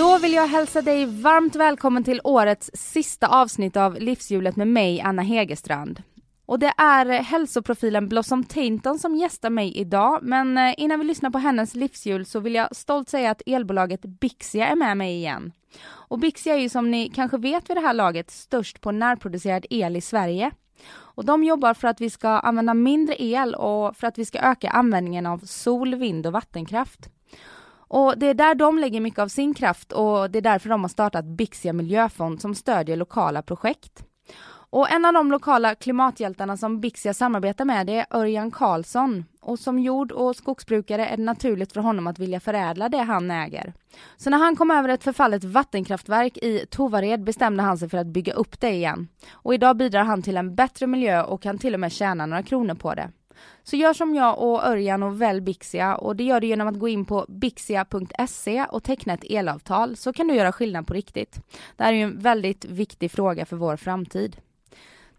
Då vill jag hälsa dig varmt välkommen till årets sista avsnitt av Livshjulet med mig, Anna Hegerstrand. Och det är eh, hälsoprofilen Blossom Tainton som gästar mig idag, men eh, innan vi lyssnar på hennes livshjul så vill jag stolt säga att elbolaget Bixia är med mig igen. Och Bixia är ju som ni kanske vet vid det här laget störst på närproducerad el i Sverige. Och de jobbar för att vi ska använda mindre el och för att vi ska öka användningen av sol, vind och vattenkraft. Och det är där de lägger mycket av sin kraft och det är därför de har startat Bixia Miljöfond som stödjer lokala projekt. Och en av de lokala klimathjältarna som Bixia samarbetar med det är Örjan Karlsson. Och som jord och skogsbrukare är det naturligt för honom att vilja förädla det han äger. Så när han kom över ett förfallet vattenkraftverk i Tovared bestämde han sig för att bygga upp det igen. Och idag bidrar han till en bättre miljö och kan till och med tjäna några kronor på det. Så gör som jag och Örjan och välj Bixia och det gör du genom att gå in på bixia.se och teckna ett elavtal så kan du göra skillnad på riktigt. Det här är ju en väldigt viktig fråga för vår framtid.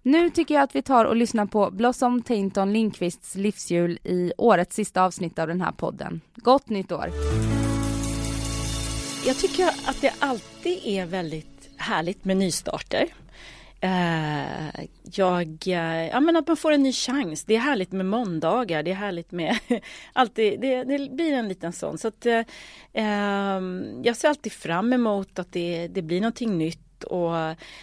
Nu tycker jag att vi tar och lyssnar på Blossom Tainton Lindqvists livshjul i årets sista avsnitt av den här podden. Gott nytt år! Jag tycker att det alltid är väldigt härligt med nystarter. Uh, jag, uh, ja men att man får en ny chans. Det är härligt med måndagar, det är härligt med alltid, det, det blir en liten sån. Så att, uh, jag ser alltid fram emot att det, det blir någonting nytt. Och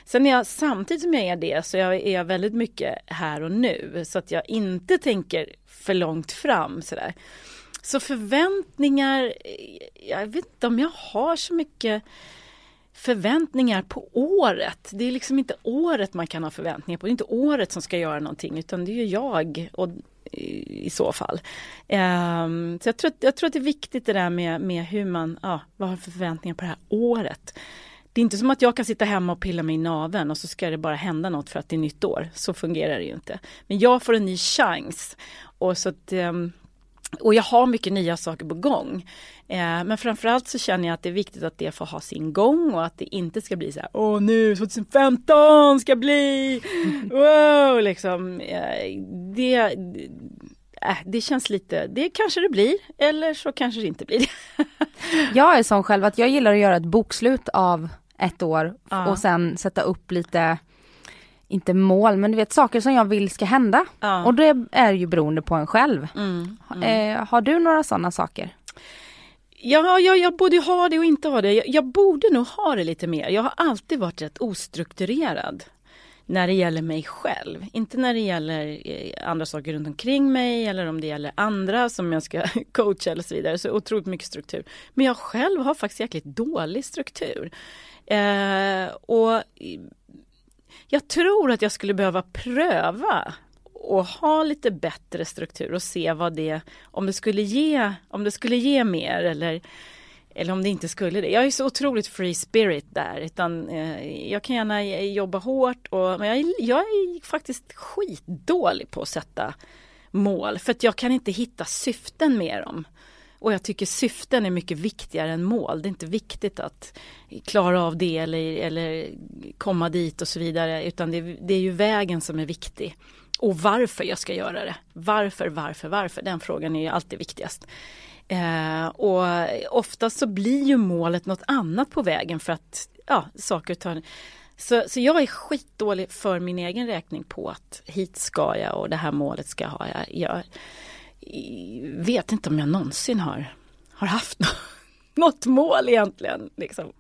sen är jag, samtidigt som jag är det så är jag väldigt mycket här och nu så att jag inte tänker för långt fram sådär. Så förväntningar, jag vet inte om jag har så mycket förväntningar på året. Det är liksom inte året man kan ha förväntningar på. Det är inte året som ska göra någonting utan det är ju jag och, i så fall. Um, så jag tror, jag tror att det är viktigt det där med, med hur man, ja, vad har för förväntningar på det här året. Det är inte som att jag kan sitta hemma och pilla mig i naveln och så ska det bara hända något för att det är nytt år. Så fungerar det ju inte. Men jag får en ny chans. Och så att, um, och jag har mycket nya saker på gång. Eh, men framförallt så känner jag att det är viktigt att det får ha sin gång och att det inte ska bli så här, åh nu 2015 ska bli, wow, liksom. Eh, det, äh, det känns lite, det kanske det blir eller så kanske det inte blir det. jag är sån själv att jag gillar att göra ett bokslut av ett år ja. och sen sätta upp lite inte mål, men du vet saker som jag vill ska hända. Ja. Och det är ju beroende på en själv. Mm, mm. Eh, har du några sådana saker? Ja, jag, jag både har det och inte har det. Jag, jag, borde nog ha det lite mer. Jag har alltid varit rätt ostrukturerad när det gäller mig själv. Inte när det gäller eh, andra saker runt omkring mig eller om det gäller andra som jag ska coacha eller så vidare. Så otroligt mycket struktur. Men jag själv har faktiskt jäkligt dålig struktur. Eh, och jag tror att jag skulle behöva pröva och ha lite bättre struktur och se vad det, om det skulle ge, om det skulle ge mer eller eller om det inte skulle det. Jag är så otroligt free spirit där. Utan, eh, jag kan gärna jobba hårt och, men jag, jag är faktiskt skitdålig på att sätta mål. För att jag kan inte hitta syften med dem. Och jag tycker syften är mycket viktigare än mål. Det är inte viktigt att klara av det eller, eller komma dit och så vidare. Utan det, det är ju vägen som är viktig. Och varför jag ska göra det. Varför, varför, varför. Den frågan är ju alltid viktigast. Eh, och oftast så blir ju målet något annat på vägen för att ja, saker tar så, så jag är skitdålig för min egen räkning på att hit ska jag och det här målet ska jag ha. Jag, gör vet inte om jag någonsin har, har haft något mål egentligen. Liksom.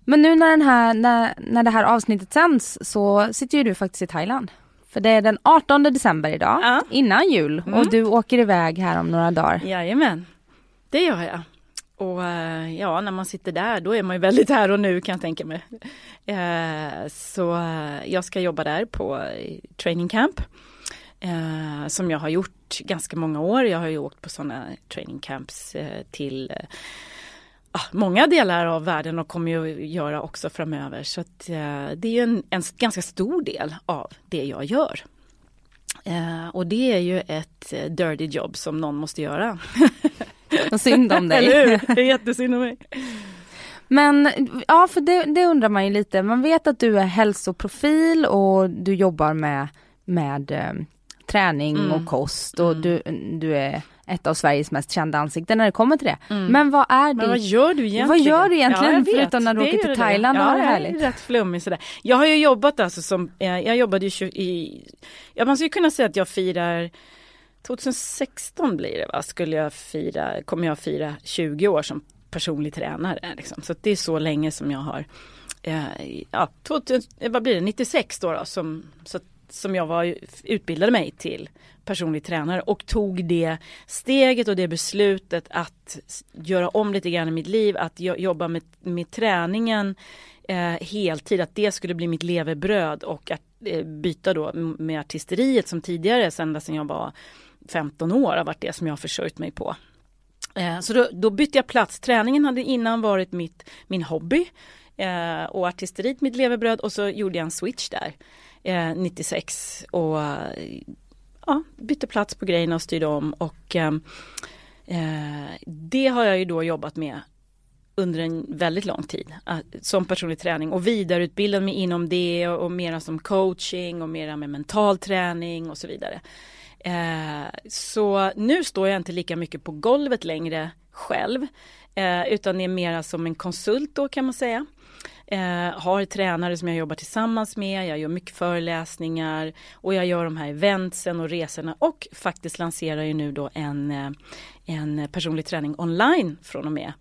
Men nu när, den här, när, när det här avsnittet sänds så sitter ju du faktiskt i Thailand. För det är den 18 december idag, ja. innan jul. Mm. Och du åker iväg här om några dagar. Jajamän, det gör jag. Och eh, ja, när man sitter där då är man ju väldigt här och nu kan jag tänka mig. Eh, så eh, jag ska jobba där på training camp. Som jag har gjort ganska många år. Jag har ju åkt på sådana training camps till ah, många delar av världen och kommer ju göra också framöver. Så att, eh, det är ju en, en ganska stor del av det jag gör. Eh, och det är ju ett eh, dirty jobb som någon måste göra. Vad synd om dig. Eller hur? Det är jättesynd om mig. Men ja, för det, det, undrar man ju lite. Man vet att du är hälsoprofil och du jobbar med, med eh, träning mm. och kost och mm. du, du är ett av Sveriges mest kända ansikten när det kommer till det. Mm. Men vad är det? Men vad gör du egentligen? Vad gör du egentligen ja, förutom när du åker till Thailand och ja, har det härligt? Jag är rätt flummig sådär. Jag har ju jobbat alltså som, jag, jag jobbade ju i, ja man skulle kunna säga att jag firar 2016 blir det va, skulle jag fira, kommer jag fira 20 år som personlig tränare. Liksom. Så det är så länge som jag har, eh, ja, 2000, vad blir det, 96 då, då som, så, som jag var, utbildade mig till personlig tränare och tog det steget och det beslutet att göra om lite grann i mitt liv, att jobba med, med träningen eh, heltid, att det skulle bli mitt levebröd och att eh, byta då med artisteriet som tidigare, sen jag var 15 år har varit det som jag har försörjt mig på. Eh, så då, då, bytte jag plats. Träningen hade innan varit mitt, min hobby eh, och artisteriet mitt levebröd och så gjorde jag en switch där eh, 96 och ja, bytte plats på grejerna och styrde om och eh, eh, det har jag ju då jobbat med under en väldigt lång tid eh, som personlig träning och vidareutbildade mig inom det och, och mera som coaching och mera med mental träning och så vidare. Eh, så nu står jag inte lika mycket på golvet längre själv eh, utan är mera som en konsult då kan man säga. Eh, har tränare som jag jobbar tillsammans med, jag gör mycket föreläsningar och jag gör de här eventsen och resorna och faktiskt lanserar ju nu då en, eh, en personlig träning online från och med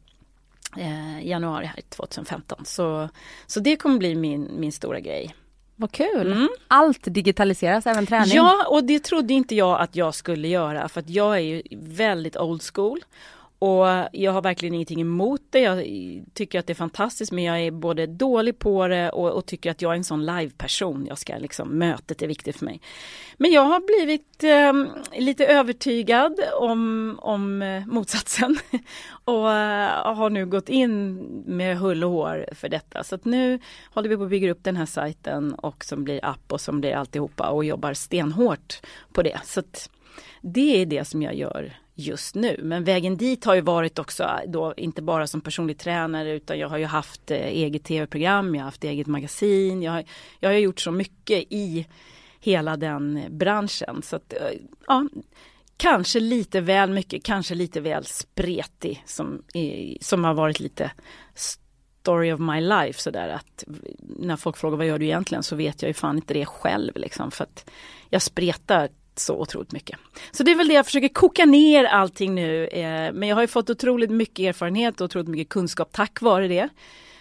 eh, januari här 2015. Så, så det kommer bli min, min stora grej. Vad kul! Mm. Allt digitaliseras, även träning? Ja, och det trodde inte jag att jag skulle göra för att jag är ju väldigt old school och jag har verkligen ingenting emot det. Jag tycker att det är fantastiskt men jag är både dålig på det och, och tycker att jag är en sån live-person. Jag ska liksom, mötet är viktigt för mig. Men jag har blivit eh, lite övertygad om, om eh, motsatsen. och eh, har nu gått in med hull och hår för detta. Så att nu håller vi på att bygga upp den här sajten och som blir app och som blir alltihopa och jobbar stenhårt på det. Så att det är det som jag gör just nu. Men vägen dit har ju varit också äh, då inte bara som personlig tränare utan jag har ju haft äh, eget tv-program, jag har haft eget magasin, jag har, jag har gjort så mycket i hela den äh, branschen. Så att, ja, kanske lite väl mycket, kanske lite väl spretig som, som har varit lite story of my life sådär att när folk frågar vad gör du egentligen så vet jag ju fan inte det själv liksom för att jag spretar så otroligt mycket. Så det är väl det jag försöker koka ner allting nu. Eh, men jag har ju fått otroligt mycket erfarenhet och otroligt mycket kunskap tack vare det.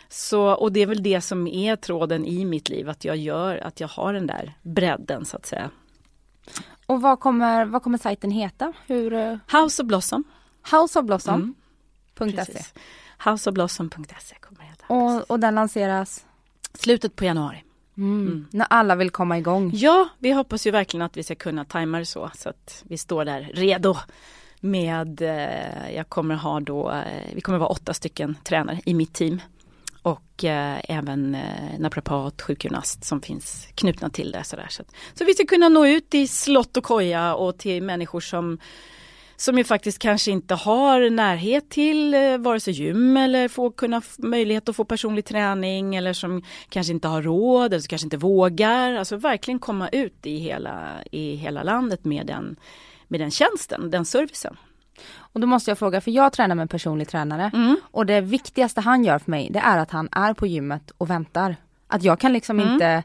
Så, och det är väl det som är tråden i mitt liv, att jag gör, att jag har den där bredden så att säga. Och vad kommer, vad kommer sajten heta? Hur... Eh? House of Blossom. House of Blossom. Mm. .se. Houseofblossom.se kommer det heta. Och, och den lanseras? Slutet på januari. Mm. Mm. När alla vill komma igång. Ja, vi hoppas ju verkligen att vi ska kunna tajma det så, så att vi står där redo med, eh, jag kommer ha då, eh, vi kommer vara åtta stycken tränare i mitt team. Och eh, även eh, naprapat, sjukgymnast som finns knutna till det. Sådär. Så, så vi ska kunna nå ut i slott och koja och till människor som som ju faktiskt kanske inte har närhet till eh, vare sig gym eller få kunna möjlighet att få personlig träning eller som kanske inte har råd eller som kanske inte vågar. Alltså verkligen komma ut i hela, i hela landet med den, med den tjänsten, den servicen. Och då måste jag fråga, för jag tränar med en personlig tränare mm. och det viktigaste han gör för mig det är att han är på gymmet och väntar. Att jag kan liksom mm. inte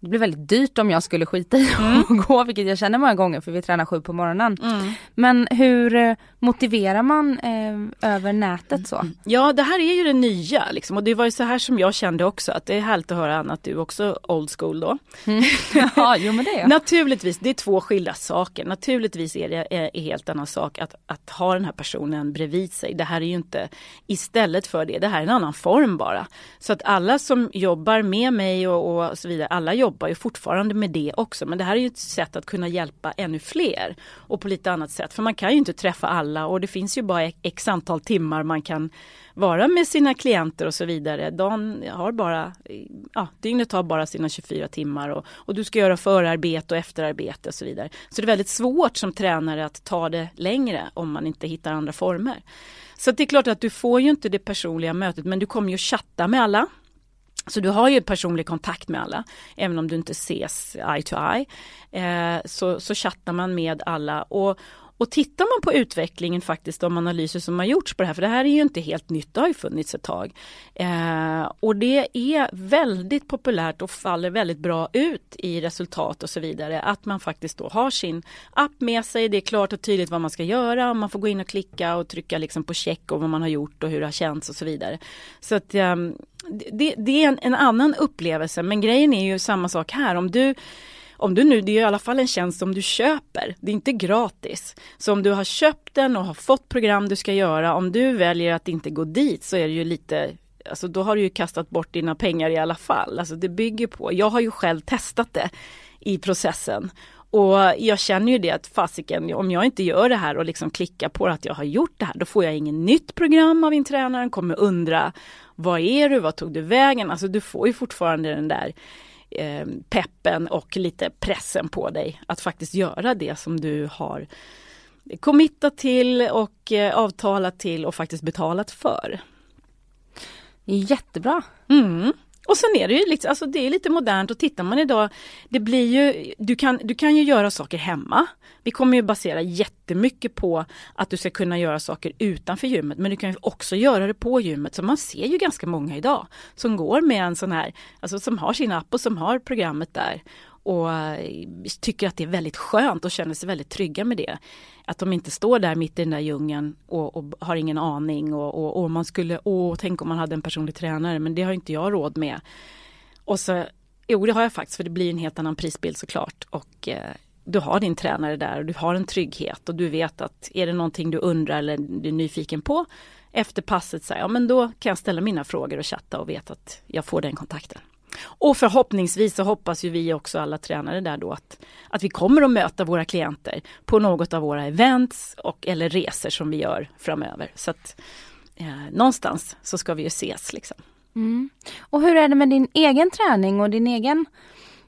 det blir väldigt dyrt om jag skulle skita i mm. att gå, vilket jag känner många gånger för vi tränar sju på morgonen. Mm. Men hur eh, motiverar man eh, över nätet så? Mm. Ja det här är ju det nya liksom och det var ju så här som jag kände också att det är härligt att höra Anna att du också old school då. Mm. ja, jo men det är Naturligtvis, det är två skilda saker. Naturligtvis är det en helt annan sak att, att ha den här personen bredvid sig. Det här är ju inte istället för det, det här är en annan form bara. Så att alla som jobbar med mig och, och så vidare, alla jobbar jobbar ju fortfarande med det också men det här är ju ett sätt att kunna hjälpa ännu fler och på lite annat sätt för man kan ju inte träffa alla och det finns ju bara x antal timmar man kan vara med sina klienter och så vidare. Dagen har bara, ja, dygnet har bara sina 24 timmar och, och du ska göra förarbete och efterarbete och så vidare. Så det är väldigt svårt som tränare att ta det längre om man inte hittar andra former. Så det är klart att du får ju inte det personliga mötet men du kommer ju chatta med alla. Så du har ju personlig kontakt med alla, även om du inte ses eye to eye. Eh, så, så chattar man med alla och, och tittar man på utvecklingen faktiskt, de analyser som har gjorts på det här, för det här är ju inte helt nytt, det har ju funnits ett tag. Eh, och det är väldigt populärt och faller väldigt bra ut i resultat och så vidare, att man faktiskt då har sin app med sig, det är klart och tydligt vad man ska göra, man får gå in och klicka och trycka liksom på check och vad man har gjort och hur det har känts och så vidare. Så att eh, det, det, är en, en annan upplevelse, men grejen är ju samma sak här, om du om du nu, det är i alla fall en tjänst som du köper, det är inte gratis. Så om du har köpt den och har fått program du ska göra, om du väljer att inte gå dit så är det ju lite Alltså då har du ju kastat bort dina pengar i alla fall. Alltså det bygger på, jag har ju själv testat det i processen. Och jag känner ju det att fasiken, om jag inte gör det här och liksom klickar på att jag har gjort det här, då får jag ingen nytt program av intränaren, kommer undra, vad är du, vad tog du vägen? Alltså du får ju fortfarande den där eh, peppen och lite pressen på dig att faktiskt göra det som du har committat till och eh, avtalat till och faktiskt betalat för. Jättebra! Mm. Och sen är det ju lite, alltså det är lite modernt och tittar man idag, det blir ju, du kan, du kan ju göra saker hemma. Vi kommer ju basera jättemycket på att du ska kunna göra saker utanför gymmet men du kan ju också göra det på gymmet. Så man ser ju ganska många idag som går med en sån här, alltså som har sin app och som har programmet där och eh, tycker att det är väldigt skönt och känner sig väldigt trygga med det. Att de inte står där mitt i den där djungeln och, och har ingen aning och, och, och, man skulle, åh tänk om man hade en personlig tränare men det har inte jag råd med. Och så, jo det har jag faktiskt för det blir en helt annan prisbild såklart och eh, du har din tränare där och du har en trygghet och du vet att är det någonting du undrar eller du är nyfiken på efter passet, så här, ja men då kan jag ställa mina frågor och chatta och veta att jag får den kontakten. Och förhoppningsvis så hoppas ju vi också alla tränare där då att, att vi kommer att möta våra klienter på något av våra events och eller resor som vi gör framöver. Så att eh, någonstans så ska vi ju ses liksom. Mm. Och hur är det med din egen träning och din egen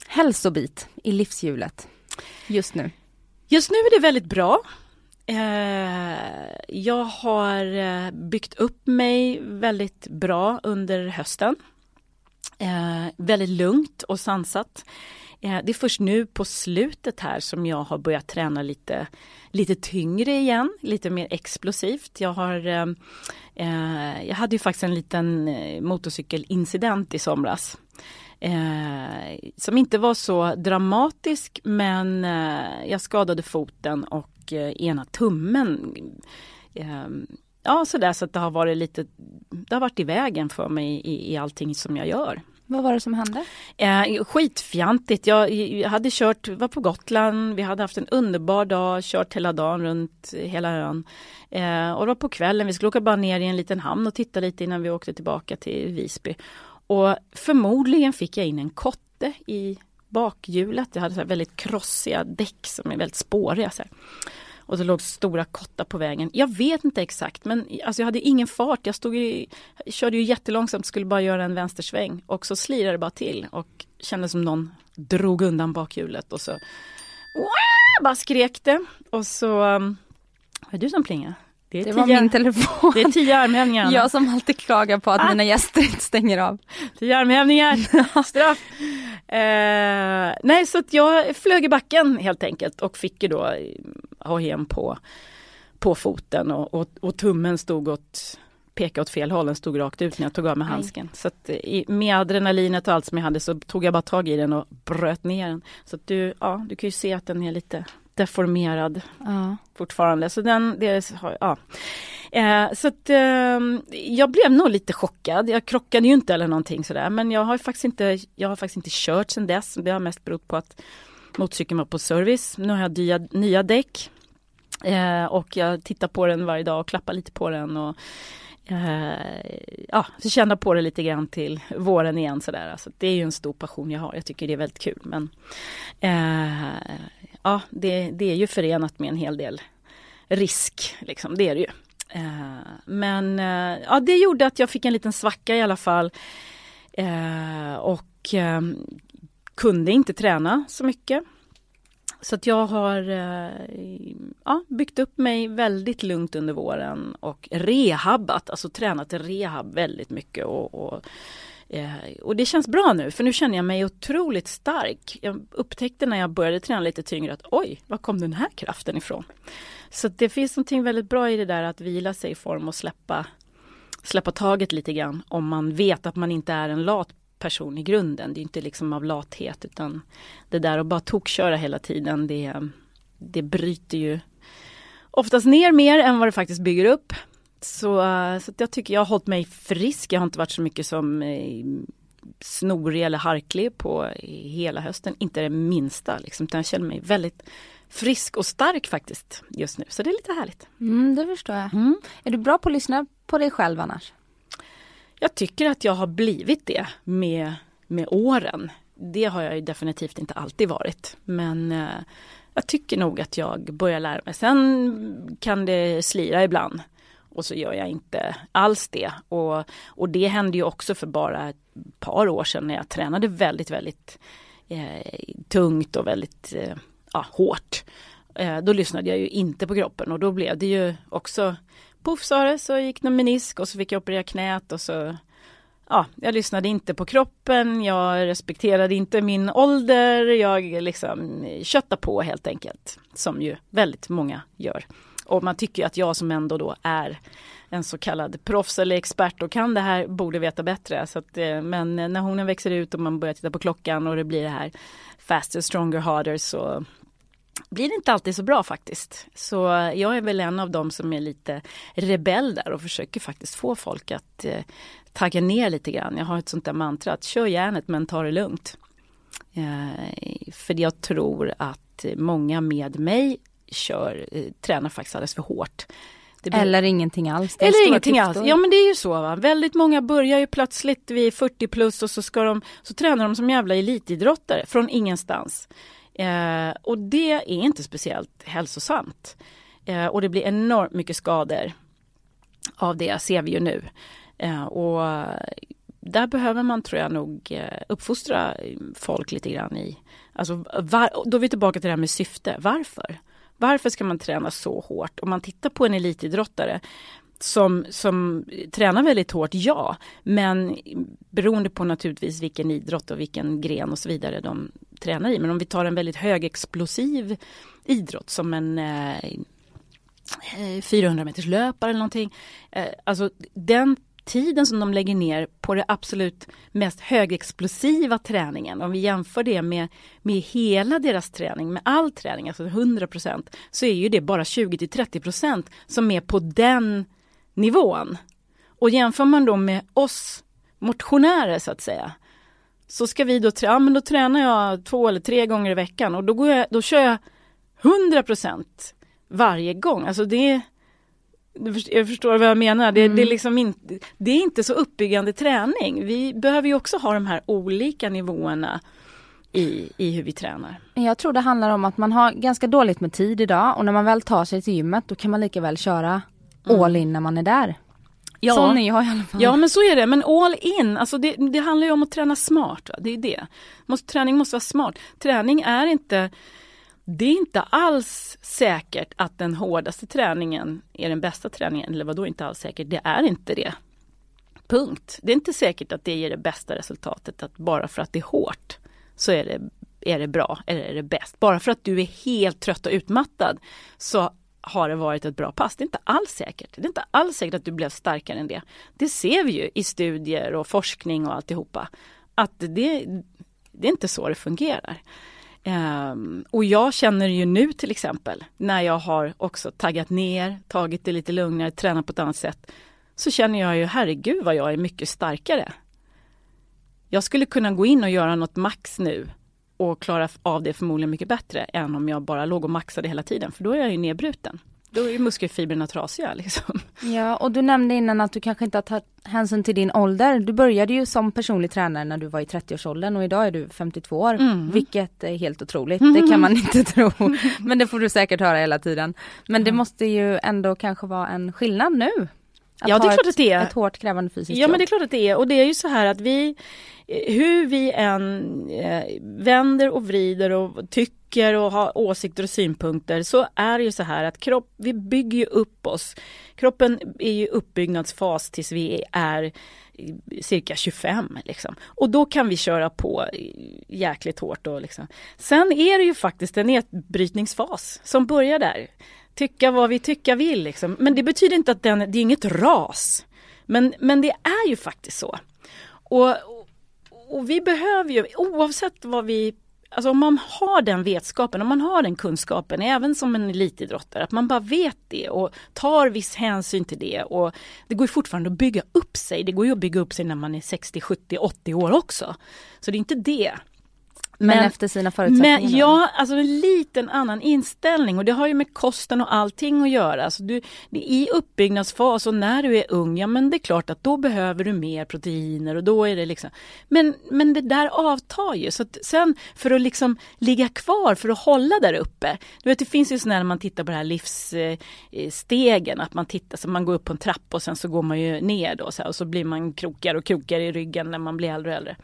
hälsobit i livshjulet just nu? Just nu är det väldigt bra. Eh, jag har eh, byggt upp mig väldigt bra under hösten. Eh, väldigt lugnt och sansat. Eh, det är först nu på slutet här som jag har börjat träna lite, lite tyngre igen, lite mer explosivt. Jag har eh, eh jag hade ju faktiskt en liten eh, motorcykelincident i somras. Eh, som inte var så dramatisk men eh, jag skadade foten och ena tummen ja sådär så att det har varit lite, det har varit i vägen för mig i, i allting som jag gör. Vad var det som hände? Eh, skitfjantigt. Jag, jag hade kört, var på Gotland, vi hade haft en underbar dag, kört hela dagen runt hela ön. Eh, och det var på kvällen, vi skulle åka bara ner i en liten hamn och titta lite innan vi åkte tillbaka till Visby. Och förmodligen fick jag in en kotte i bakhjulet. Jag hade så väldigt krossiga däck som är väldigt spåriga. Så här. Och så låg stora kottar på vägen. Jag vet inte exakt men alltså jag hade ingen fart. Jag stod i, körde ju jättelångsamt, skulle bara göra en vänstersväng och så slirade det bara till och kände som någon drog undan bakhjulet och så bara skrek det och så um, var det du som plingade? Det, är det var min telefon. Det är tio armhävningar. Jag som alltid klagar på att ah. mina gäster inte stänger av. Tio armhävningar, straff. Eh, nej så att jag flög i backen helt enkelt och fick ju då ha hem på, på foten och, och, och tummen stod åt pekade åt fel håll, den stod rakt ut när jag tog av mig handsken. Så att i, med adrenalinet och allt som jag hade så tog jag bara tag i den och bröt ner den. Så att du, ja, du kan ju se att den är lite deformerad ja. fortfarande. Så den, det, ja. Eh, så att eh, jag blev nog lite chockad. Jag krockade ju inte eller någonting sådär men jag har faktiskt inte, jag har faktiskt inte kört sedan dess. Det har mest berott på att motorcykeln var på service. Nu har jag nya, nya däck. Eh, och jag tittar på den varje dag och klappar lite på den och eh, ja, så känna på det lite grann till våren igen sådär. Alltså, det är ju en stor passion jag har. Jag tycker det är väldigt kul. Men eh, ja, det, det är ju förenat med en hel del risk. Liksom, det är det ju. Eh, men eh, ja, det gjorde att jag fick en liten svacka i alla fall. Eh, och eh, kunde inte träna så mycket. Så att jag har eh, ja, byggt upp mig väldigt lugnt under våren och rehabbat, alltså tränat rehab väldigt mycket. Och, och, Eh, och det känns bra nu för nu känner jag mig otroligt stark. Jag upptäckte när jag började träna lite tyngre att oj, var kom den här kraften ifrån? Så det finns någonting väldigt bra i det där att vila sig i form och släppa, släppa taget lite grann om man vet att man inte är en lat person i grunden. Det är inte liksom av lathet utan det där att bara tokköra hela tiden det, det bryter ju oftast ner mer än vad det faktiskt bygger upp. Så, så jag tycker jag har hållit mig frisk. Jag har inte varit så mycket som eh, snorig eller harklig på hela hösten. Inte det minsta liksom, utan jag känner mig väldigt frisk och stark faktiskt just nu. Så det är lite härligt. Mm, det förstår jag. Mm. Är du bra på att lyssna på dig själv annars? Jag tycker att jag har blivit det med, med åren. Det har jag definitivt inte alltid varit. Men eh, jag tycker nog att jag börjar lära mig. Sen kan det slira ibland. Och så gör jag inte alls det. Och, och det hände ju också för bara ett par år sedan när jag tränade väldigt, väldigt eh, tungt och väldigt eh, ja, hårt. Eh, då lyssnade jag ju inte på kroppen och då blev det ju också poff sa det så gick någon menisk och så fick jag operera knät och så Ja, jag lyssnade inte på kroppen, jag respekterade inte min ålder, jag liksom köttade på helt enkelt. Som ju väldigt många gör. Och man tycker att jag som ändå då är en så kallad proffs eller expert och kan det här borde veta bättre. Så att, eh, men när hon växer ut och man börjar titta på klockan och det blir det här faster, stronger, harder så blir det inte alltid så bra faktiskt. Så jag är väl en av dem som är lite rebell där och försöker faktiskt få folk att eh, tagga ner lite grann. Jag har ett sånt där mantra att kör järnet men ta det lugnt. Eh, för jag tror att många med mig kör, eh, tränar faktiskt alldeles för hårt. Blir... Eller ingenting alls. Eller ingenting alls. Ja men det är ju så. Va? Väldigt många börjar ju plötsligt vid 40 plus och så, ska de, så tränar de som jävla elitidrottare från ingenstans. Eh, och det är inte speciellt hälsosamt. Eh, och det blir enormt mycket skador av det ser vi ju nu. Eh, och där behöver man tror jag nog eh, uppfostra folk lite grann i, alltså var, då är vi tillbaka till det här med syfte. Varför? Varför ska man träna så hårt? Om man tittar på en elitidrottare som, som tränar väldigt hårt, ja. Men beroende på naturligtvis vilken idrott och vilken gren och så vidare de tränar i. Men om vi tar en väldigt högexplosiv idrott som en eh, eh 400 meters löpare eller någonting. Eh, alltså den tiden som de lägger ner på det absolut mest högexplosiva träningen, om vi jämför det med, med hela deras träning, med all träning, alltså 100% så är ju det bara 20 till 30% som är på den nivån. Och jämför man då med oss motionärer så att säga, så ska vi då, ja, men då tränar jag två eller tre gånger i veckan och då, går jag, då kör jag 100% varje gång. Alltså det jag förstår vad jag menar. Det, mm. det, är liksom inte, det är inte så uppbyggande träning. Vi behöver ju också ha de här olika nivåerna i, i hur vi tränar. Jag tror det handlar om att man har ganska dåligt med tid idag och när man väl tar sig till gymmet då kan man lika väl köra mm. all in när man är där. Ja. Sån är jag i alla fall. Ja men så är det, men all in, alltså det, det handlar ju om att träna smart. Va? Det är det. Måste, träning måste vara smart. Träning är inte det är inte alls säkert att den hårdaste träningen är den bästa träningen. Eller vadå inte alls säkert? Det är inte det. Punkt. Det är inte säkert att det ger det bästa resultatet. Att bara för att det är hårt så är det, är det bra eller är det bäst. Bara för att du är helt trött och utmattad så har det varit ett bra pass. Det är inte alls säkert. Det är inte alls säkert att du blev starkare än det. Det ser vi ju i studier och forskning och alltihopa. Att det, det är inte så det fungerar. Um, och jag känner ju nu till exempel när jag har också taggat ner, tagit det lite lugnare, tränat på ett annat sätt. Så känner jag ju herregud vad jag är mycket starkare. Jag skulle kunna gå in och göra något max nu och klara av det förmodligen mycket bättre än om jag bara låg och maxade hela tiden för då är jag ju nedbruten då är muskelfibrerna trasiga liksom. Ja, och du nämnde innan att du kanske inte har tagit hänsyn till din ålder. Du började ju som personlig tränare när du var i 30-årsåldern och idag är du 52 år, mm. vilket är helt otroligt. Mm. Det kan man inte tro, men det får du säkert höra hela tiden. Men det måste ju ändå kanske vara en skillnad nu. Att ja det är klart ett, att det är. Ett hårt krävande fysiskt Ja jobb. men det är klart att det är och det är ju så här att vi hur vi än eh, vänder och vrider och tycker och har åsikter och synpunkter så är det ju så här att kropp, vi bygger ju upp oss. Kroppen är ju uppbyggnadsfas tills vi är cirka 25 liksom. Och då kan vi köra på jäkligt hårt och liksom. Sen är det ju faktiskt en nedbrytningsfas som börjar där. Tycka vad vi tycka vill liksom. Men det betyder inte att den, det är inget ras. Men, men det är ju faktiskt så. Och, och vi behöver ju, oavsett vad vi Alltså om man har den vetskapen, om man har den kunskapen, även som en elitidrottare, att man bara vet det och tar viss hänsyn till det. Och det går ju fortfarande att bygga upp sig. Det går ju att bygga upp sig när man är 60, 70, 80 år också. Så det är inte det. Men, men, efter sina förutsättningar? Men, ja, alltså en liten annan inställning och det har ju med kosten och allting att göra. Alltså du, I uppbyggnadsfas och när du är ung, ja men det är klart att då behöver du mer proteiner och då är det liksom Men, men det där avtar ju så att sen för att liksom ligga kvar, för att hålla där uppe. Du vet det finns ju sådana när man tittar på det här livsstegen, att man tittar så man går upp på en trappa och sen så går man ju ner då så här, och så blir man krokigare och krokigare i ryggen när man blir äldre och äldre.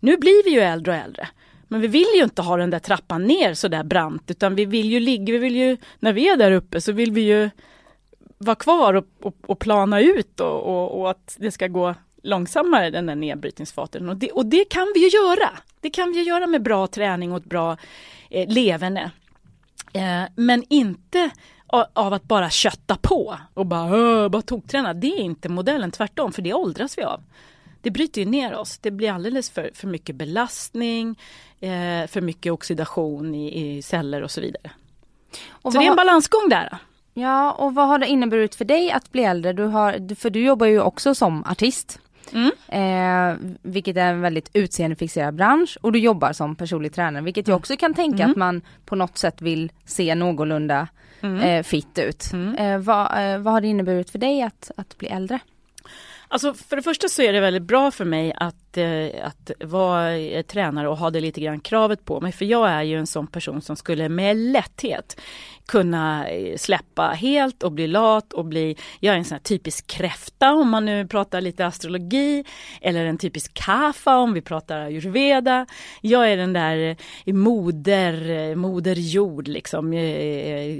Nu blir vi ju äldre och äldre. Men vi vill ju inte ha den där trappan ner så där brant utan vi vill ju ligga, vi vill ju, när vi är där uppe så vill vi ju vara kvar och, och, och plana ut och, och, och, att det ska gå långsammare den där nedbrytningsfaten. Och det, och det kan vi ju göra. Det kan vi ju göra med bra träning och ett bra eh, leverne. Eh, men inte av att bara kötta på och bara, bara tokträna. Det är inte modellen, tvärtom, för det åldras vi av det bryter ju ner oss. Det blir alldeles för, för mycket belastning, eh, för mycket oxidation i, i, celler och så vidare. Och så det är en balansgång där. Ja, och vad har det inneburit för dig att bli äldre? Du har, för du jobbar ju också som artist. Mm. Eh, vilket är en väldigt utseendefixerad bransch och du jobbar som personlig tränare vilket jag mm. också kan tänka mm. att man på något sätt vill se någorlunda mm. eh, fit ut. Mm. Eh, vad, eh, vad har det inneburit för dig att, att bli äldre? Alltså för det första så är det väldigt bra för mig att, eh, att vara eh, tränare och ha det lite grann kravet på mig. För jag är ju en sån person som skulle med lätthet kunna eh, släppa helt och bli lat och bli, jag är en sån här typisk kräfta om man nu pratar lite astrologi eller en typisk kafa om vi pratar ayurveda. Jag är den där eh, moder, eh, moder jord liksom,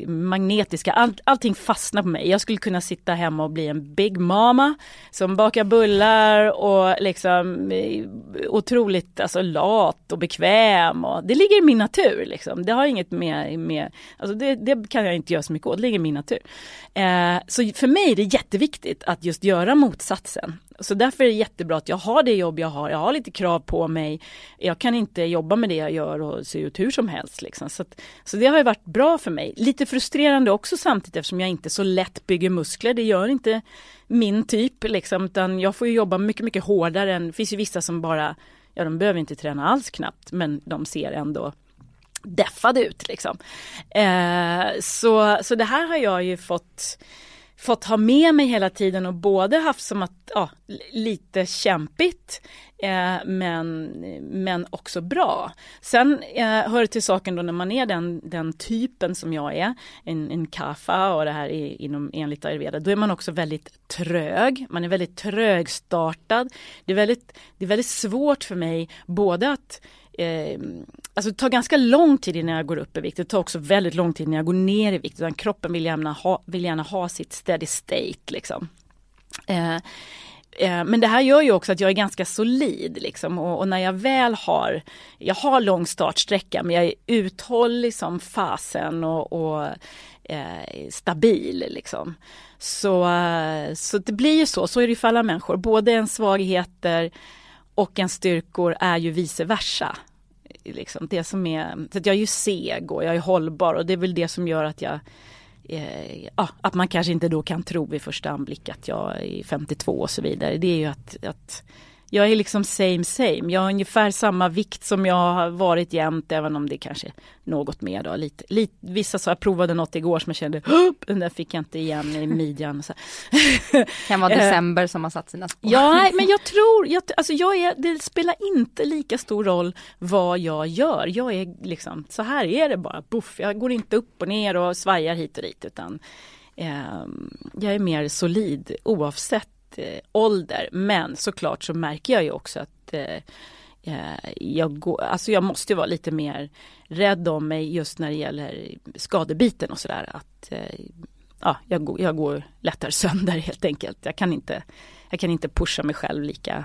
magnetiska, All, allting fastnar på mig. Jag skulle kunna sitta hemma och bli en big mama som bakar bullar och liksom otroligt alltså, lat och bekväm. Och, det ligger i min natur. Liksom. Det har inget med, med alltså det, det, det kan jag inte göra så mycket åt, det ligger i min natur. Eh, så för mig är det jätteviktigt att just göra motsatsen. Så därför är det jättebra att jag har det jobb jag har, jag har lite krav på mig. Jag kan inte jobba med det jag gör och se ut hur som helst. Liksom. Så, att, så det har ju varit bra för mig. Lite frustrerande också samtidigt eftersom jag inte så lätt bygger muskler. Det gör inte min typ liksom, utan jag får jobba mycket, mycket hårdare än, det finns ju vissa som bara, ja de behöver inte träna alls knappt, men de ser ändå deffade ut liksom. Eh, så, så det här har jag ju fått fått ha med mig hela tiden och både haft som att, ja, lite kämpigt eh, men, men också bra. Sen eh, hör det till saken då när man är den, den typen som jag är, en, en kaffa och det här är inom enligt ayurveda, då är man också väldigt trög, man är väldigt trögstartad. Det är väldigt, det är väldigt svårt för mig både att eh, alltså det tar ganska lång tid innan jag går upp i vikt. Det tar också väldigt lång tid när jag går ner i vikt. Utan kroppen vill gärna ha, vill gärna ha sitt steady state liksom. Eh, Eh, men det här gör ju också att jag är ganska solid liksom och, och, när jag väl har, jag har lång startsträcka men jag är uthållig som fasen och, och eh, stabil liksom. Så, så det blir ju så, så är det ju för alla människor. Både en svagheter och en styrkor är ju vice versa. Liksom det som är, så att jag är ju seg och jag är hållbar och det är väl det som gör att jag eh, ja, att man kanske inte då kan tro vid första anblick att jag är 52 och så vidare. Det är ju att, att jag är liksom same same. Jag har ungefär samma vikt som jag har varit jämt även om det kanske är något mer då. Lite, lite, vissa sa jag provade något igår som jag kände, den där fick jag inte igen i midjan. Så. kan vara december som har satt sina spår. Ja, men jag tror, jag, alltså jag är, det spelar inte lika stor roll vad jag gör. Jag är liksom, så här är det bara, buff. Jag går inte upp och ner och svajar hit och dit utan eh, jag är mer solid oavsett eh, ålder. Men såklart så märker jag ju också att eh, eh jag, går, alltså jag måste vara lite mer rädd om mig just när det gäller skadebiten och sådär. Att eh, ja, jag, går, jag går lättare sönder helt enkelt. Jag kan inte, jag kan inte pusha mig själv lika,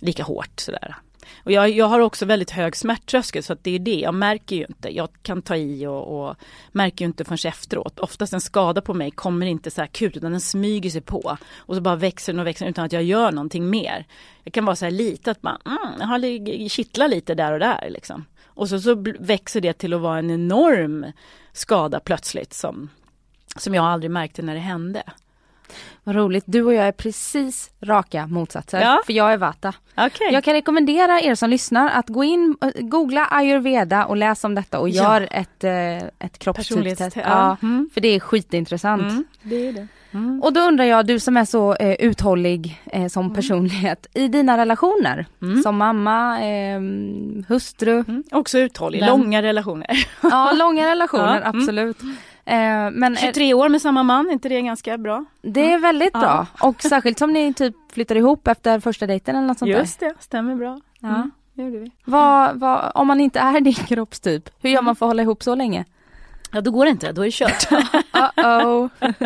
lika hårt sådär. Och jag, jag har också väldigt hög smärttröskel så att det är det, jag märker ju inte. Jag kan ta i och, och märker ju inte förrän efteråt. Oftast en skada på mig kommer inte så här akut utan den smyger sig på. Och så bara växer den och växer utan att jag gör någonting mer. Jag kan vara så här lite att man mm, jag har kittlar lite där och där liksom. Och så, så växer det till att vara en enorm skada plötsligt som, som jag aldrig märkte när det hände. Vad roligt. Du och jag är precis raka motsatser. Ja. För jag är vata. Okay. Jag kan rekommendera er som lyssnar att gå in, och googla ayurveda och läs om detta och ja. gör ett, eh, ett kroppstypstest. Ja. Mm. För det är skitintressant. Mm. Det är det. Mm. Och då undrar jag, du som är så eh, uthållig eh, som mm. personlighet, i dina relationer mm. som mamma, eh, hustru. Mm. Också uthållig, vem? långa relationer. Ja, långa relationer, absolut. Eh, men 23 år med samma man, är inte det ganska bra? Det är väldigt bra och särskilt som ni typ flyttar ihop efter första dejten eller något sånt Just där. det, stämmer bra. Ja. Mm, det gjorde vi. Vad, vad, om man inte är din kroppstyp, hur gör man för att hålla ihop så länge? Ja då går det inte, då är det kört. uh-oh.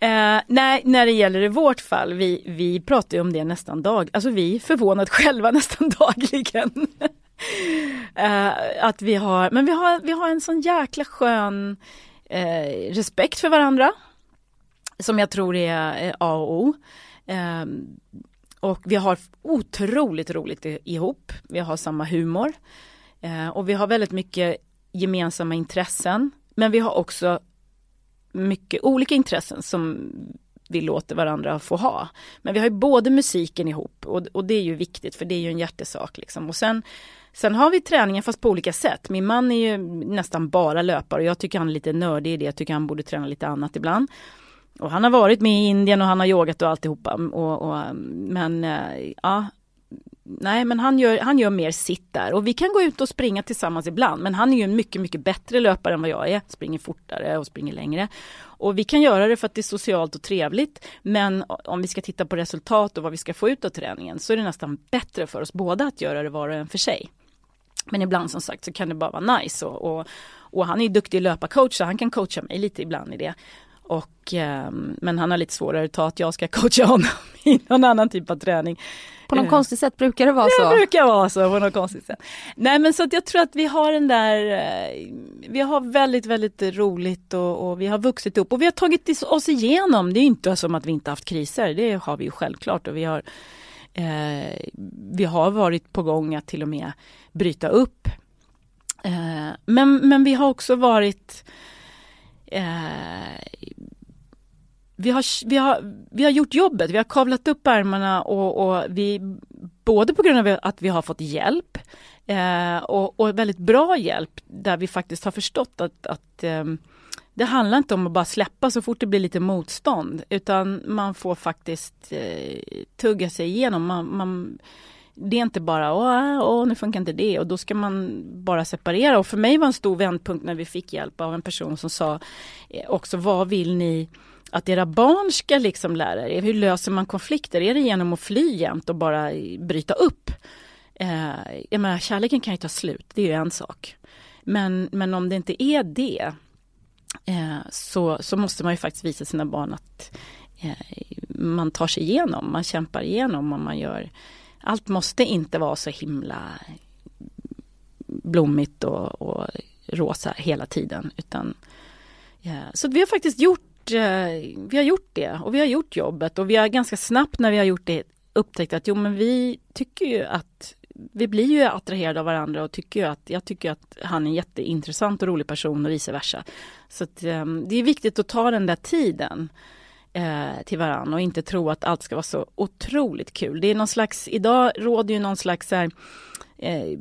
eh, nej, när det gäller i vårt fall, vi, vi pratar ju om det nästan dag, alltså vi är förvånat själva nästan dagligen. Eh, att vi har, men vi har, vi har en sån jäkla skön eh, respekt för varandra. Som jag tror är A och O. Eh, och vi har otroligt roligt ihop. Vi har samma humor. Eh, och vi har väldigt mycket gemensamma intressen. Men vi har också mycket olika intressen som vi låter varandra få ha. Men vi har ju både musiken ihop och, och det är ju viktigt för det är ju en hjärtesak. Liksom. Och sen Sen har vi träningen fast på olika sätt. Min man är ju nästan bara löpare och jag tycker han är lite nördig i det. Jag tycker han borde träna lite annat ibland. Och han har varit med i Indien och han har yogat och alltihopa. Och, och, men eh, ja, nej men han gör, han gör mer sitt där. Och vi kan gå ut och springa tillsammans ibland. Men han är ju en mycket, mycket bättre löpare än vad jag är. Springer fortare och springer längre. Och vi kan göra det för att det är socialt och trevligt. Men om vi ska titta på resultat och vad vi ska få ut av träningen så är det nästan bättre för oss båda att göra det var och en för sig. Men ibland som sagt så kan det bara vara nice och, och, och han är duktig löparcoach så han kan coacha mig lite ibland i det. Och, eh, men han har lite svårare att ta att jag ska coacha honom i någon annan typ av träning. På något eh, konstigt sätt brukar det vara så? Det brukar vara så på något konstigt sätt. Nej men så att jag tror att vi har den där, eh, vi har väldigt väldigt roligt och, och, vi har vuxit upp och vi har tagit oss igenom. Det är inte som att vi inte haft kriser, det har vi ju självklart och vi har eh, vi har varit på gång att till och med bryta upp. Eh, men, men vi har också varit eh, vi har, vi, har, vi har gjort jobbet, vi har kavlat upp ärmarna och, och vi både på grund av att vi har fått hjälp eh, och, och, väldigt bra hjälp där vi faktiskt har förstått att, att eh, det handlar inte om att bara släppa så fort det blir lite motstånd utan man får faktiskt eh, tugga sig igenom. Man, man, det är inte bara åh, åh, nu funkar inte det och då ska man bara separera. Och för mig var en stor vändpunkt när vi fick hjälp av en person som sa eh, också vad vill ni att era barn ska liksom lära er? Hur löser man konflikter? Är det genom att fly jämt och bara bryta upp? Eh, jag menar, kärleken kan ju ta slut, det är ju en sak. Men, men om det inte är det eh, så, så måste man ju faktiskt visa sina barn att eh, man tar sig igenom, man kämpar igenom och man gör allt måste inte vara så himla blommigt och, och rosa hela tiden. Utan, eh, så vi har faktiskt gjort, eh, vi har gjort det och vi har gjort jobbet och vi har ganska snabbt när vi har gjort det upptäckt att jo men vi tycker ju att vi blir ju attraherade av varandra och tycker ju att jag tycker att han är en jätteintressant och rolig person och vice versa. Så att, um, det är viktigt att ta den där tiden eh, till varandra och inte tro att allt ska vara så otroligt kul. Det är någon slags, idag råder ju någon slags här, eh,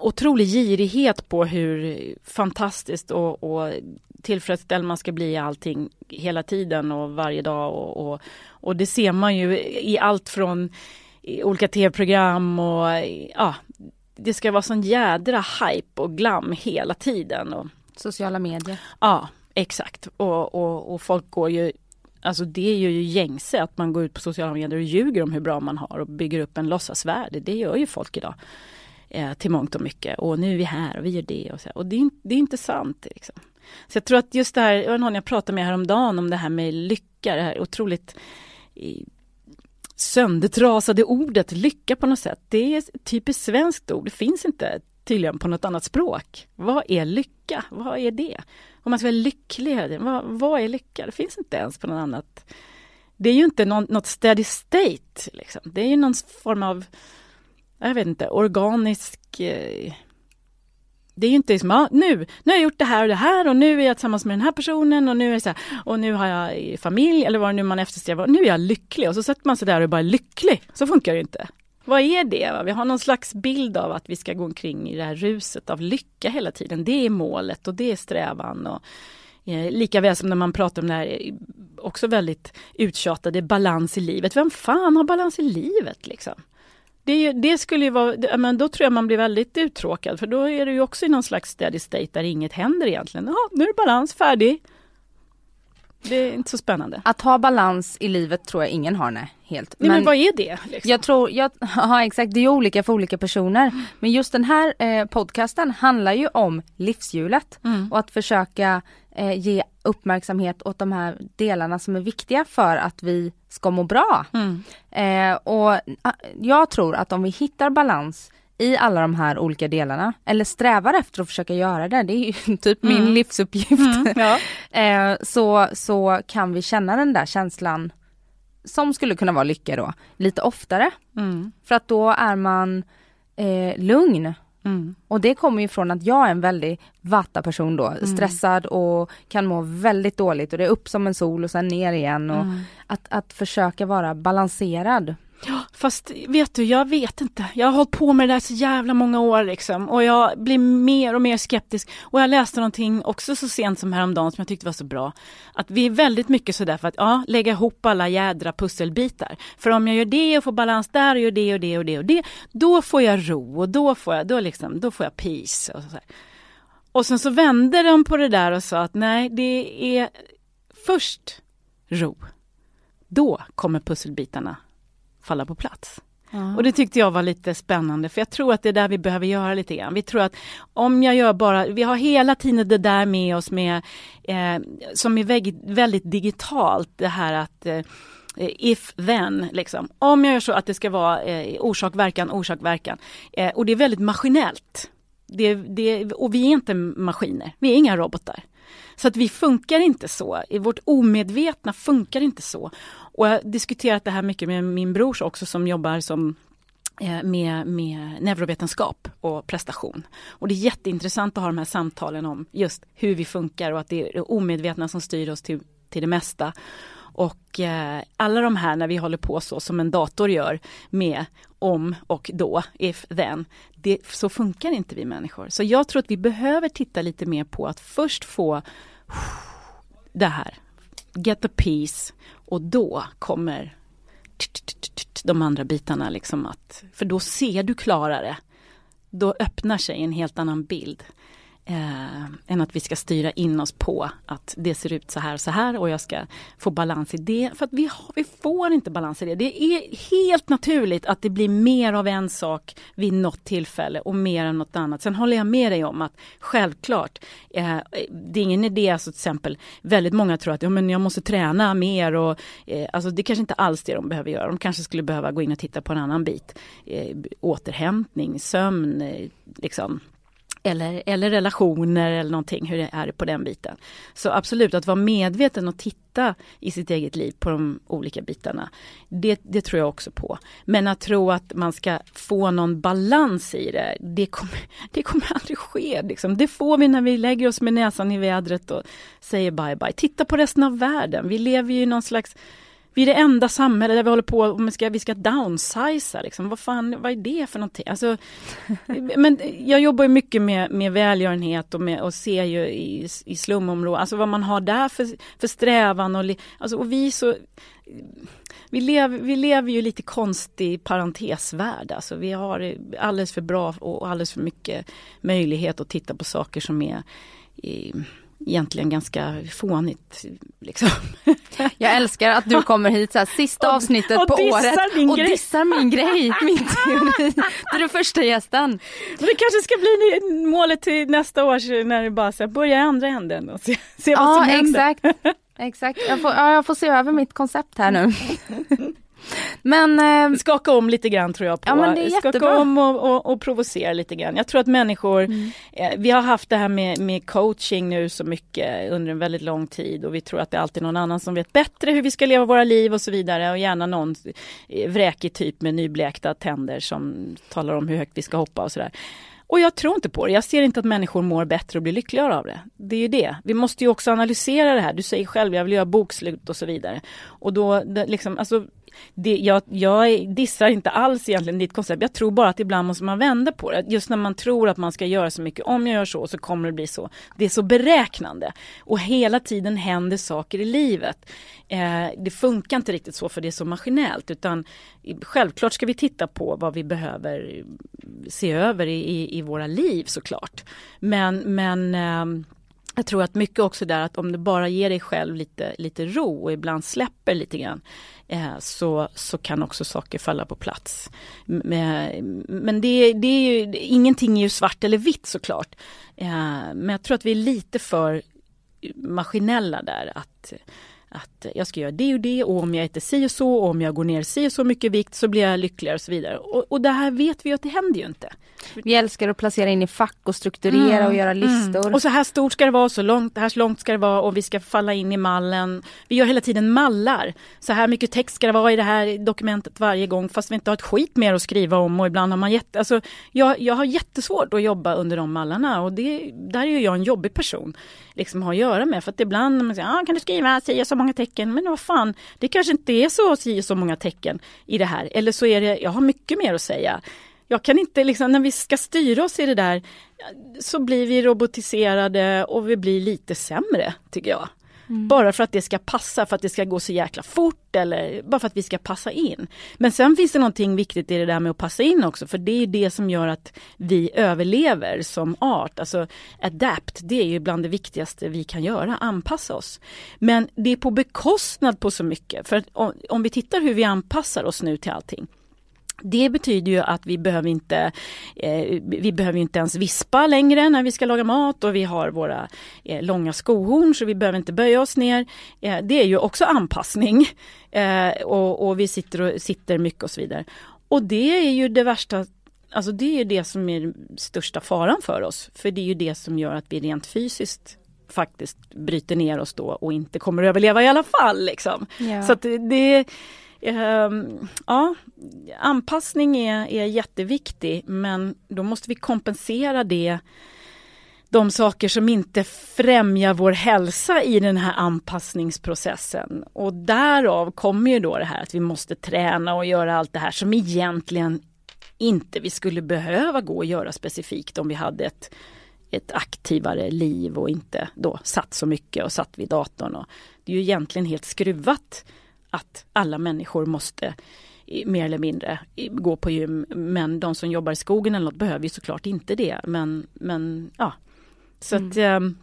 otrolig girighet på hur fantastiskt och, och tillfredsställd man ska bli i allting hela tiden och varje dag och, och, och det ser man ju i allt från olika tv-program och ja, det ska vara sån jädra hype och glam hela tiden. Och, Sociala medier. Ja, exakt. Och, och, och folk går ju Alltså det är ju gängse att man går ut på sociala medier och ljuger om hur bra man har och bygger upp en låtsasvärld. Det gör ju folk idag. Eh, till mångt och mycket. Och nu är vi här och vi gör det. Och, så. och det, är, det är inte sant. Liksom. Så jag tror att just det här, jag var någon jag pratade med häromdagen om det här med lycka, det här otroligt söndertrasade ordet lycka på något sätt. Det är ett typiskt svenskt ord, det finns inte tydligen på något annat språk. Vad är lycka? Vad är det? Om man ska vara lycklig, vad, vad är lycka? Det finns inte ens på något annat. Det är ju inte någon, något steady state, liksom. det är ju någon form av, jag vet inte, organisk eh, det är ju inte som, ja, nu, nu har jag gjort det här och det här och nu är jag tillsammans med den här personen och nu är det så här, och nu har jag familj eller vad det nu man eftersträvar, nu är jag lycklig och så sätter man sig där och bara är lycklig. Så funkar det ju inte. Vad är det? Va? Vi har någon slags bild av att vi ska gå omkring i det här ruset av lycka hela tiden. Det är målet och det är strävan. Och, eh, lika väl som när man pratar om det här eh, också väldigt uttjatade balans i livet. Vem fan har balans i livet liksom? Det, det, skulle ju vara, men då tror jag man blir väldigt uttråkad för då är det ju också i någon slags steady state där inget händer egentligen. Ja, nu är det balans, färdig. Det är inte så spännande. Att ha balans i livet tror jag ingen har, nej. Helt. Nej, men, men vad är det? Liksom? Jag tror, jag, ja exakt, det är olika för olika personer. Mm. Men just den här eh, podcasten handlar ju om livshjulet mm. och att försöka eh, ge uppmärksamhet åt de här delarna som är viktiga för att vi ska må bra. Mm. Eh, och jag tror att om vi hittar balans i alla de här olika delarna, eller strävar efter att försöka göra det, det är ju typ min mm. livsuppgift. Mm, ja. eh, så, så kan vi känna den där känslan som skulle kunna vara lycka då, lite oftare. Mm. För att då är man eh, lugn Mm. Och det kommer ju från att jag är en väldigt vatta person då, mm. stressad och kan må väldigt dåligt och det är upp som en sol och sen ner igen och mm. att, att försöka vara balanserad. Ja, fast vet du, jag vet inte. Jag har hållit på med det där så jävla många år liksom och jag blir mer och mer skeptisk. Och jag läste någonting också så sent som häromdagen som jag tyckte var så bra. Att vi är väldigt mycket sådär för att ja, lägga ihop alla jädra pusselbitar. För om jag gör det och får balans där och gör det och det och det och det, då får jag ro och då får jag, då liksom, då får jag peace. Och, så och sen så vände de på det där och sa att nej, det är först ro. Då kommer pusselbitarna falla på plats. Och det tyckte jag var lite spännande för jag tror att det är där vi behöver göra lite grann. Vi tror att om jag gör bara, vi har hela tiden det där med oss med eh, som är väldigt, väldigt digitalt det här att eh, if then, liksom. Om jag gör så att det ska vara eh, orsak, verkan, orsak, verkan. Eh, och det är väldigt maskinellt. Det, det, och vi är inte maskiner, vi är inga robotar. Så att vi funkar inte så, vårt omedvetna funkar inte så. Och jag har diskuterat det här mycket med min brors också som jobbar som eh, med, med neurovetenskap och prestation. Och det är jätteintressant att ha de här samtalen om just hur vi funkar och att det är det omedvetna som styr oss till, till det mesta. Och eh, alla de här när vi håller på så som en dator gör med om och då, if then, det, så funkar inte vi människor. Så jag tror att vi behöver titta lite mer på att först få det här, get the peace och då kommer de andra bitarna liksom att, för då ser du klarare. Då öppnar sig en helt annan bild eh, än att vi ska styra in oss på att det ser ut så här och så här och jag ska få balans i det. För att vi, har, vi får inte balans i det. Det är helt naturligt att det blir mer av en sak vid något tillfälle och mer än något annat. Sen håller jag med dig om att självklart, eh, det är ingen idé, alltså till exempel, väldigt många tror att ja, men jag måste träna mer och eh, alltså det kanske inte alls det de behöver göra. De kanske skulle behöva gå in och titta på en annan bit. Eh, återhämtning, sömn, eh, liksom eller, eller relationer eller någonting, hur det är på den biten. Så absolut, att vara medveten och titta i sitt eget liv på de olika bitarna. Det, det tror jag också på. Men att tro att man ska få någon balans i det, det kommer, det kommer aldrig ske. Liksom. Det får vi när vi lägger oss med näsan i vädret och säger bye bye. Titta på resten av världen, vi lever ju i någon slags vi är det enda samhället där vi håller på och vi ska, vi ska downsiza. Liksom. Vad fan, vad är det för någonting? Alltså, men jag jobbar mycket med, med välgörenhet och, med, och ser ju i, i slumområden, alltså vad man har där för, för strävan. Och, alltså, och vi så vi, lev, vi lever ju lite konstig parentesvärld. Alltså vi har alldeles för bra och alldeles för mycket möjlighet att titta på saker som är i, egentligen ganska fånigt. Liksom. Jag älskar att du kommer hit så här, sista och, avsnittet och på året och grej. dissar min grej, min teori. Du är den första gästen. Men det kanske ska bli målet till nästa år när det bara så här, börja i andra änden och se, se vad ja, som händer. Exakt. Exakt, jag får, ja, jag får se över mitt koncept här nu. Men eh, Skaka om lite grann tror jag på. Ja, men det är Skaka om och, och, och, provocera lite grann. Jag tror att människor, mm. eh, vi har haft det här med, med coaching nu så mycket under en väldigt lång tid och vi tror att det är alltid någon annan som vet bättre hur vi ska leva våra liv och så vidare och gärna någon eh, vräkig typ med nyblekta tänder som talar om hur högt vi ska hoppa och sådär. Och jag tror inte på det. Jag ser inte att människor mår bättre och blir lyckligare av det. Det är ju det. Vi måste ju också analysera det här. Du säger själv, jag vill göra bokslut och så vidare. Och då, det, liksom, alltså, det, jag, jag dissar inte alls egentligen ditt koncept. Jag tror bara att ibland måste man vända på det. Just när man tror att man ska göra så mycket. Om jag gör så så kommer det bli så. Det är så beräknande. Och hela tiden händer saker i livet. Eh, det funkar inte riktigt så för det är så maskinellt. Utan självklart ska vi titta på vad vi behöver se över i, i, i våra liv såklart. Men, men eh, jag tror att mycket också där att om du bara ger dig själv lite, lite ro och ibland släpper lite grann eh, så, så kan också saker falla på plats. Men, men det, det är ju, ingenting är ju svart eller vitt såklart. Eh, men jag tror att vi är lite för maskinella där att att jag ska göra det och det och om jag äter si och så och om jag går ner si och så mycket vikt så blir jag lyckligare och så vidare. Och, och det här vet vi att det händer ju inte. Vi älskar att placera in i fack och strukturera mm, och göra listor. Mm. Och så här stort ska det vara, så långt, här långt ska det vara och vi ska falla in i mallen. Vi gör hela tiden mallar. Så här mycket text ska det vara i det här dokumentet varje gång fast vi inte har ett skit mer att skriva om och ibland har man jätte... Alltså, jag, jag har jättesvårt att jobba under de mallarna och det, där är jag en jobbig person liksom har att göra med. För att ibland man säger, ah, kan du skriva si så många tecken? Men vad fan, det kanske inte är så så många tecken i det här. Eller så är det, jag har mycket mer att säga. Jag kan inte, liksom, när vi ska styra oss i det där så blir vi robotiserade och vi blir lite sämre, tycker jag. Mm. Bara för att det ska passa, för att det ska gå så jäkla fort eller bara för att vi ska passa in. Men sen finns det någonting viktigt i det där med att passa in också för det är det som gör att vi överlever som art. Alltså adapt, det är ju bland det viktigaste vi kan göra, anpassa oss. Men det är på bekostnad på så mycket. För om, om vi tittar hur vi anpassar oss nu till allting det betyder ju att vi behöver inte eh, vi behöver inte ens vispa längre när vi ska laga mat och vi har våra eh, långa skohorn så vi behöver inte böja oss ner. Eh, det är ju också anpassning eh, och, och, vi sitter, och, sitter mycket och så vidare. Och det är ju det värsta Alltså det är det som är största faran för oss. För det är ju det som gör att vi rent fysiskt faktiskt bryter ner oss då och inte kommer att överleva i alla fall. Liksom. Ja. Så det, Ehm, ja, anpassning är, är jätteviktig men då måste vi kompensera det de saker som inte främjar vår hälsa i den här anpassningsprocessen. Och därav kommer ju då det här att vi måste träna och göra allt det här som egentligen inte vi skulle behöva gå och göra specifikt om vi hade ett, ett aktivare liv och inte då satt så mycket och satt vid datorn. Och det är ju egentligen helt skruvat att alla människor måste mer eller mindre gå på gym. Men de som jobbar i skogen eller något behöver ju såklart inte det. Men, men ja. Så mm. att ehm,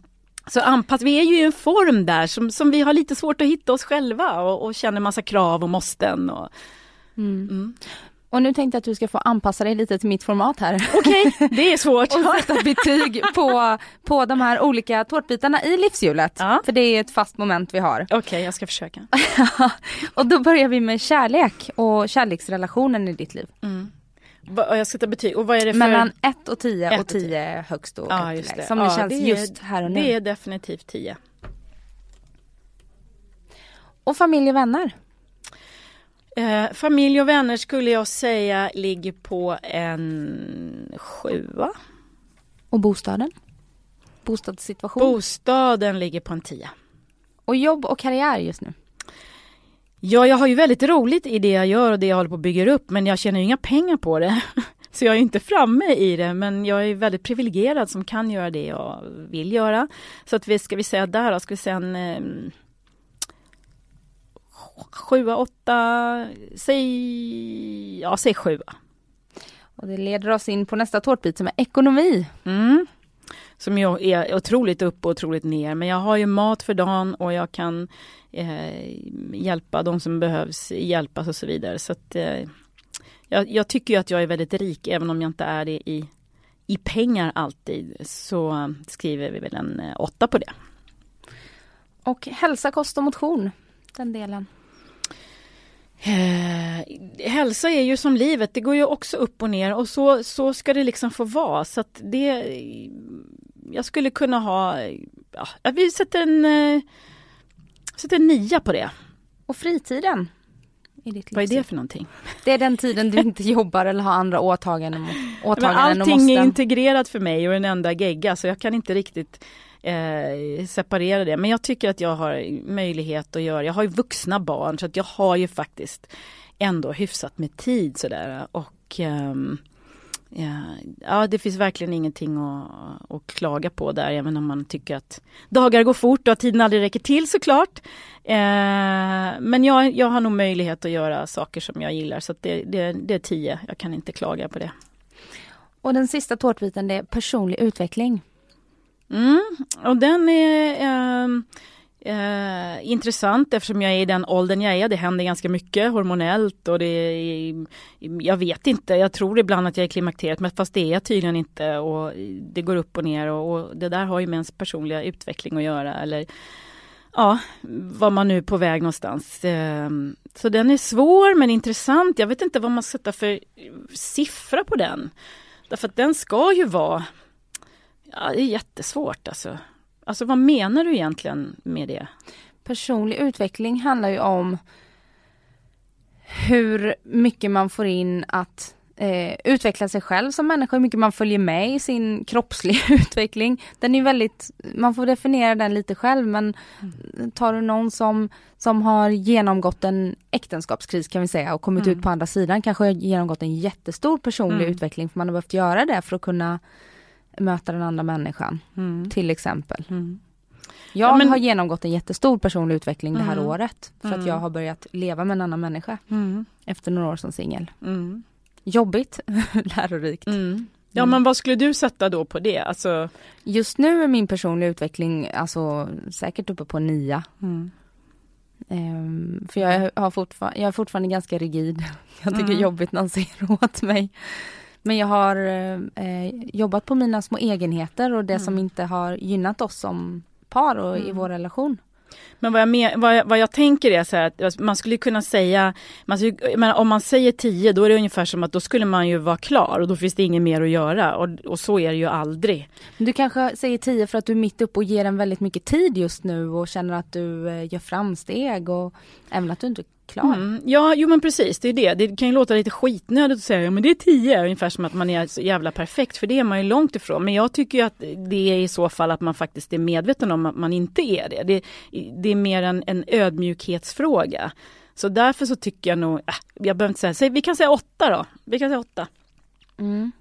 så anpass, vi är ju i en form där som, som vi har lite svårt att hitta oss själva och, och känner massa krav och måsten. Och, mm. Mm. Och nu tänkte jag att du ska få anpassa dig lite till mitt format här. Okej, okay, det är svårt. och sätta betyg på, på de här olika tårtbitarna i livshjulet. Ja. För det är ett fast moment vi har. Okej, okay, jag ska försöka. och då börjar vi med kärlek och kärleksrelationen i ditt liv. Mm. Jag ska ta betyg. Och vad är det för? Mellan 1 och 10 Ett och och tio. 10 högst och Ja, just det. Som det Ja, känns det är- just här och nu. Det är definitivt 10. Och familj och vänner? Eh, familj och vänner skulle jag säga ligger på en sjua. Och bostaden? Bostadssituation? Bostaden ligger på en tia. och jobb och karriär just nu? Ja, jag har ju väldigt roligt i det jag gör och det jag håller på att bygga upp, men jag tjänar ju inga pengar på det. Så jag är inte framme i det, men jag är väldigt privilegierad som kan göra det jag vill göra. Så att vi ska vi säga där då, ska vi säga en eh, sjua, åtta, säg, ja säg sjua. Och det leder oss in på nästa tårtbit som är ekonomi. Mm. Som jag är otroligt upp och otroligt ner. Men jag har ju mat för dagen och jag kan eh, hjälpa de som behövs hjälpas och så vidare. Så att, eh, jag, jag tycker att jag är väldigt rik även om jag inte är det i, i pengar alltid. Så skriver vi väl en eh, åtta på det. Och hälsa, kost och motion. Den delen. Eh, hälsa är ju som livet, det går ju också upp och ner och så, så ska det liksom få vara. Så att det, jag skulle kunna ha, ja, vi sätter en, eh, sätter en nia på det. Och fritiden. I ditt Vad är det för någonting? Det är den tiden du inte jobbar eller har andra åtaganden, Men åtaganden och allting är måsten. integrerat för mig och en enda gegga så jag kan inte riktigt eh, separera det. Men jag tycker att jag har möjlighet att göra, jag har ju vuxna barn så att jag har ju faktiskt ändå hyfsat med tid sådär och ehm, ja, ja, det finns verkligen ingenting att, att klaga på där, även om man tycker att dagar går fort och att tiden aldrig räcker till såklart. Eh, men jag, jag har nog möjlighet att göra saker som jag gillar, så det, det, det är tio. Jag kan inte klaga på det. Och den sista tårtbiten det är personlig utveckling. Mm, och den är ehm, eh, intressant eftersom jag är i den åldern jag är. Det händer ganska mycket hormonellt och det är, jag vet inte, jag tror ibland att jag är klimakteriet men fast det är jag tydligen inte och det går upp och ner och, och det där har ju med ens personliga utveckling att göra eller ja, var man nu är på väg någonstans. Eh, Så den är svår men intressant. Jag vet inte vad man ska sätta för siffra på den. Därför att den ska ju vara Ja, det är jättesvårt alltså. Alltså vad menar du egentligen med det? Personlig utveckling handlar ju om hur mycket man får in att eh, utveckla sig själv som människa, hur mycket man följer med i sin kroppsliga utveckling. Den är väldigt, man får definiera den lite själv men tar du någon som, som har genomgått en äktenskapskris kan vi säga och kommit Mm. ut på andra sidan kanske har genomgått en jättestor personlig Mm. utveckling för man har behövt göra det för att kunna möta den andra människan Mm. till exempel. Mm. Jag Ja, men- har genomgått en jättestor personlig utveckling det här Mm. året. För att Mm. jag har börjat leva med en annan människa Mm. efter några år som singel. Mm. Jobbigt, lärorikt. Mm. Ja Mm. men vad skulle du sätta då på det? Alltså, Just nu är min personliga utveckling alltså säkert uppe på nia. mm. Ehm, för jag, har fortfar- jag är fortfarande ganska rigid. Jag tycker det är Mm. jobbigt när någon säger åt mig. Men jag har eh, jobbat på mina små egenheter och det som Mm. inte har gynnat oss som par och i Mm. vår relation. Men vad jag, med, vad, jag, vad jag tänker är så här att alltså, man skulle kunna säga, man skulle, menar, om man säger 10 då är det ungefär som att då skulle man ju vara klar och då finns det inget mer att göra och, och så är det ju aldrig. Du kanske säger 10 för att du är mitt uppe och ger den väldigt mycket tid just nu och känner att du eh, gör framsteg och även att du inte klar. Mm. Ja, jo men precis, det är det. Det kan ju låta lite skitnödigt att säga, ja men det är 10, ungefär som att man är så jävla perfekt, för det är man ju långt ifrån. Men jag tycker att det är i så fall att man faktiskt är medveten om att man inte är det. Det, det är mer en, en ödmjukhetsfråga. Så därför så tycker jag nog, äh, jag behöver inte säga, säg, vi kan säga åtta då. Vi kan säga åtta. Mm.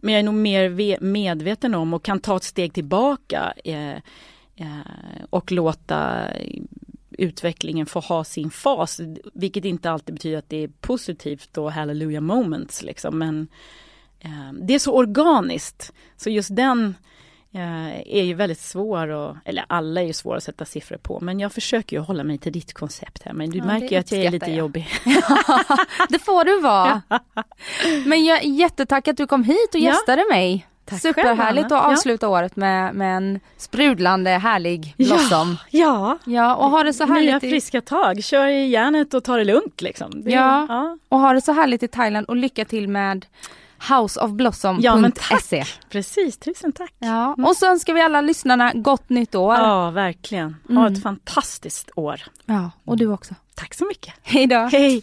Men jag är nog mer ve- medveten om och kan ta ett steg tillbaka eh, eh, och låta utvecklingen få ha sin fas. Vilket inte alltid betyder att det är positivt och hallelujah moments liksom. Men eh, det är så organiskt. Så just den eh, är ju väldigt svår att, eller alla är ju svåra att sätta siffror på. Men jag försöker ju hålla mig till ditt koncept här. Men du Ja, märker ju att jag är lite jag. jobbig. det får du vara. Men jag är jättetack att du kom hit och Ja. gästade mig. Tack Superhärligt själv, att avsluta året med, med en sprudlande härlig Blossom. Ja, Ja, och ha det så nya härligt i, friska tag. Kör i järnet och ta det lugnt liksom. Det, Ja. ja, och ha det så härligt i Thailand och lycka till med houseofblossom.se. Ja, men precis. Tusen tack. Ja, och så önskar vi alla lyssnarna gott nytt år. Ja, verkligen. Ha Mm. ett fantastiskt år. Ja, och du också. Tack så mycket. Hej då. Hej!